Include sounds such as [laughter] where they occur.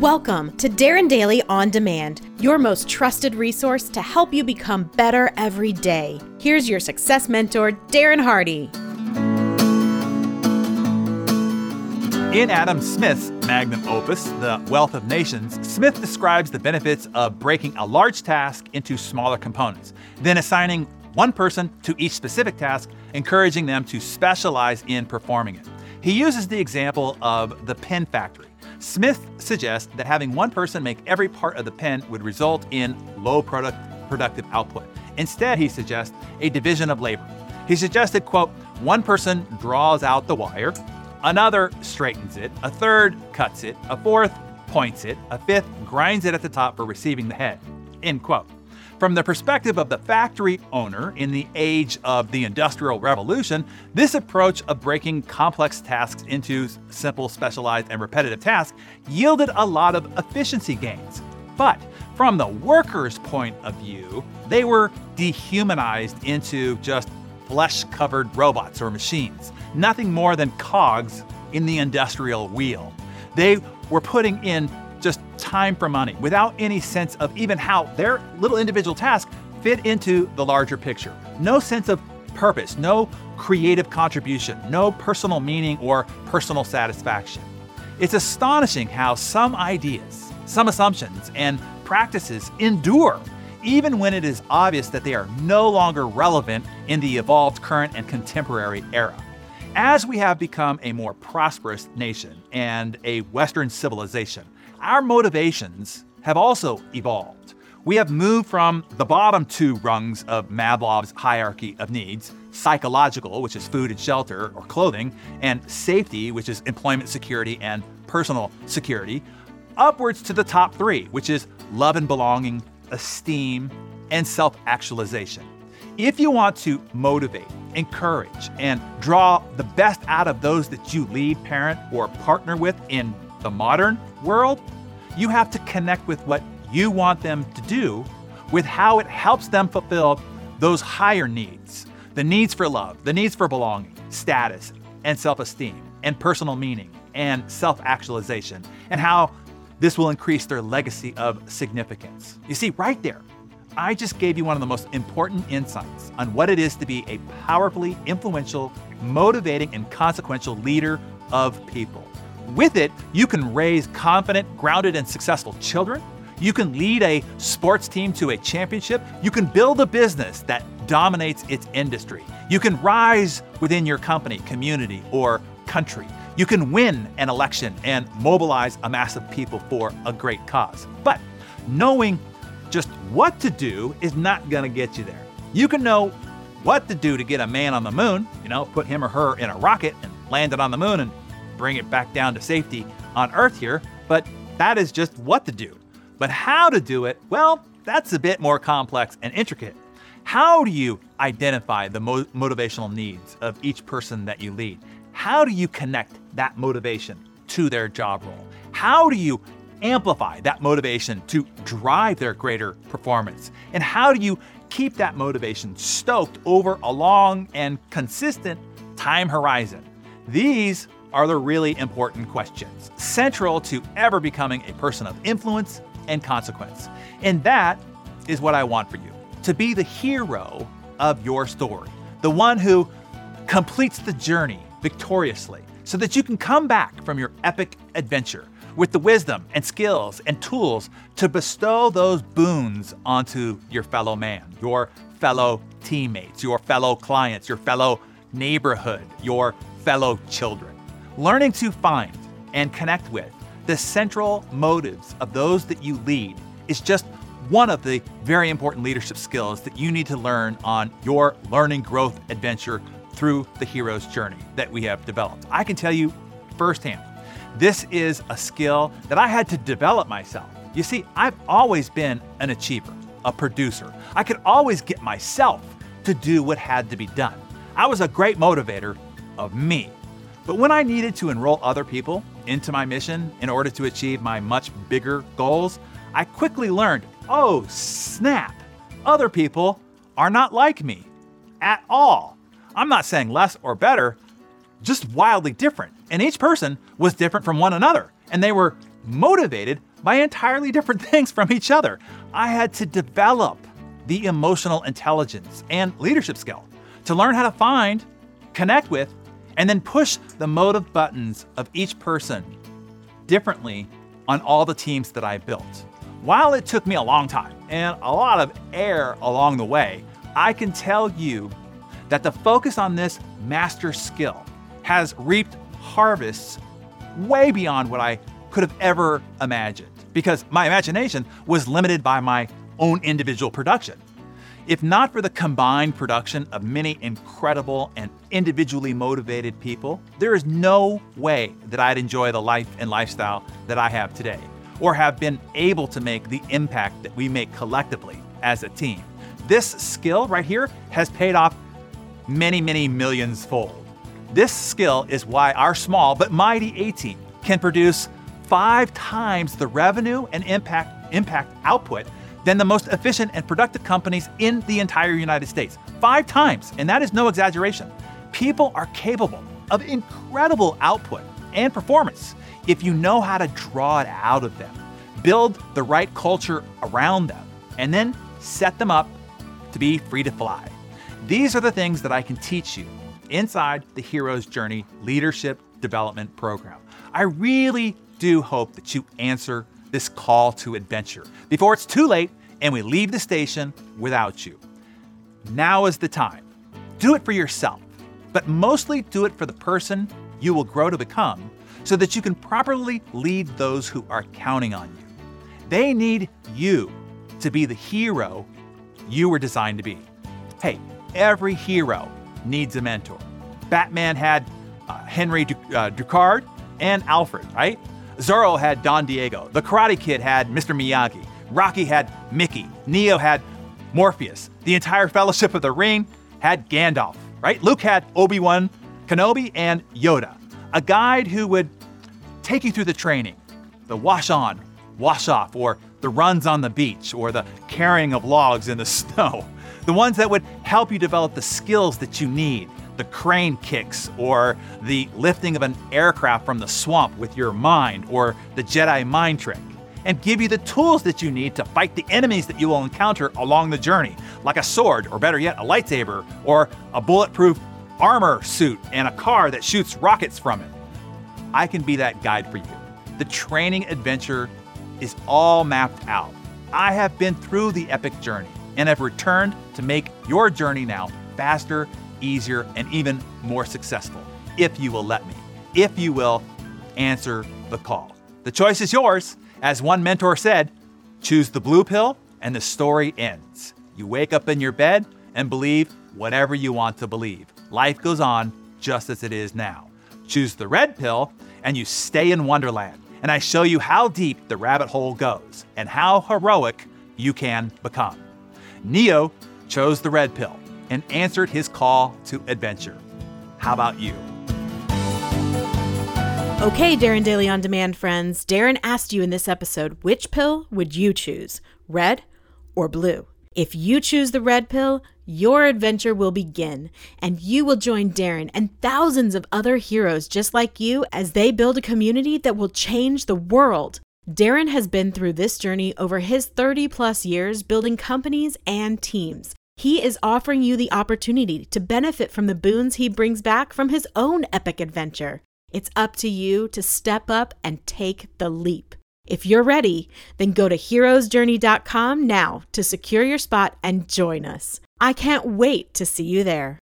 Welcome to Darren Daily On Demand, your most trusted resource to help you become better every day. Here's your success mentor, Darren Hardy. In Adam Smith's magnum opus, The Wealth of Nations, Smith describes the benefits of breaking a large task into smaller components, then assigning one person to each specific task, encouraging them to specialize in performing it. He uses the example of the pen factory. Smith suggests that having one person make every part of the pen would result in low product, productive output. Instead, he suggests a division of labor. He suggested, quote, one person draws out the wire, another straightens it, a third cuts it, a fourth points it, a fifth grinds it at the top for receiving the head, end quote. From the perspective of the factory owner in the age of the Industrial Revolution, this approach of breaking complex tasks into simple, specialized, and repetitive tasks yielded a lot of efficiency gains. But from the worker's point of view, they were dehumanized into just flesh covered robots or machines, nothing more than cogs in the industrial wheel. They were putting in time for money without any sense of even how their little individual task fit into the larger picture. No sense of purpose, no creative contribution, no personal meaning or personal satisfaction. It's astonishing how some ideas, some assumptions, and practices endure even when it is obvious that they are no longer relevant in the evolved current and contemporary era. As we have become a more prosperous nation and a Western civilization, our motivations have also evolved. We have moved from the bottom two rungs of Maslow's hierarchy of needs psychological, which is food and shelter or clothing, and safety, which is employment security and personal security, upwards to the top three, which is love and belonging, esteem, and self actualization. If you want to motivate, encourage, and draw the best out of those that you lead, parent, or partner with in the modern world, you have to connect with what you want them to do with how it helps them fulfill those higher needs the needs for love, the needs for belonging, status, and self esteem, and personal meaning, and self actualization, and how this will increase their legacy of significance. You see, right there, I just gave you one of the most important insights on what it is to be a powerfully influential, motivating, and consequential leader of people. With it, you can raise confident, grounded, and successful children. You can lead a sports team to a championship. You can build a business that dominates its industry. You can rise within your company, community, or country. You can win an election and mobilize a mass of people for a great cause. But knowing just what to do is not going to get you there. You can know what to do to get a man on the moon, you know, put him or her in a rocket and land it on the moon and bring it back down to safety on Earth here, but that is just what to do. But how to do it, well, that's a bit more complex and intricate. How do you identify the mo- motivational needs of each person that you lead? How do you connect that motivation to their job role? How do you amplify that motivation to drive their greater performance? And how do you keep that motivation stoked over a long and consistent time horizon? These are the really important questions, central to ever becoming a person of influence and consequence. And that is what I want for you to be the hero of your story, the one who completes the journey victoriously, so that you can come back from your epic adventure with the wisdom and skills and tools to bestow those boons onto your fellow man, your fellow teammates, your fellow clients, your fellow neighborhood, your fellow children. Learning to find and connect with the central motives of those that you lead is just one of the very important leadership skills that you need to learn on your learning growth adventure through the hero's journey that we have developed. I can tell you firsthand, this is a skill that I had to develop myself. You see, I've always been an achiever, a producer. I could always get myself to do what had to be done. I was a great motivator of me. But when I needed to enroll other people into my mission in order to achieve my much bigger goals, I quickly learned oh, snap, other people are not like me at all. I'm not saying less or better, just wildly different. And each person was different from one another. And they were motivated by entirely different [laughs] things from each other. I had to develop the emotional intelligence and leadership skill to learn how to find, connect with, and then push the motive buttons of each person differently on all the teams that I built. While it took me a long time and a lot of air along the way, I can tell you that the focus on this master skill has reaped harvests way beyond what I could have ever imagined because my imagination was limited by my own individual production. If not for the combined production of many incredible and individually motivated people, there is no way that I'd enjoy the life and lifestyle that I have today, or have been able to make the impact that we make collectively as a team. This skill right here has paid off many, many millions fold. This skill is why our small but mighty A team can produce five times the revenue and impact, impact output than the most efficient and productive companies in the entire United States. Five times, and that is no exaggeration. People are capable of incredible output and performance if you know how to draw it out of them, build the right culture around them, and then set them up to be free to fly. These are the things that I can teach you inside the Hero's Journey Leadership Development Program. I really do hope that you answer this call to adventure before it's too late and we leave the station without you. Now is the time. Do it for yourself, but mostly do it for the person you will grow to become so that you can properly lead those who are counting on you. They need you to be the hero you were designed to be. Hey, every hero needs a mentor. Batman had uh, Henry uh, Ducard and Alfred, right? Zorro had Don Diego. The Karate Kid had Mr. Miyagi. Rocky had Mickey. Neo had Morpheus. The entire Fellowship of the Ring had Gandalf, right? Luke had Obi Wan Kenobi and Yoda. A guide who would take you through the training, the wash on, wash off, or the runs on the beach, or the carrying of logs in the [laughs] snow. The ones that would help you develop the skills that you need the crane kicks, or the lifting of an aircraft from the swamp with your mind, or the Jedi mind trick, and give you the tools that you need to fight the enemies that you will encounter along the journey, like a sword, or better yet, a lightsaber, or a bulletproof armor suit and a car that shoots rockets from it. I can be that guide for you. The training adventure is all mapped out. I have been through the epic journey and have returned to make your journey now faster easier, and even more successful if you will let me, if you will answer the call. The choice is yours. As one mentor said, choose the blue pill and the story ends. You wake up in your bed and believe whatever you want to believe. Life goes on just as it is now. Choose the red pill and you stay in Wonderland. And I show you how deep the rabbit hole goes and how heroic you can become. Neo chose the red pill and answered his call to adventure. How about you? Okay, Darren Daily On Demand friends, Darren asked you in this episode which pill would you choose, red or blue? If you choose the red pill, your adventure will begin, and you will join Darren and thousands of other heroes just like you as they build a community that will change the world. Darren has been through this journey over his 30 plus years building companies and teams. He is offering you the opportunity to benefit from the boons he brings back from his own epic adventure. It's up to you to step up and take the leap. If you're ready, then go to heroesjourney.com now to secure your spot and join us. I can't wait to see you there.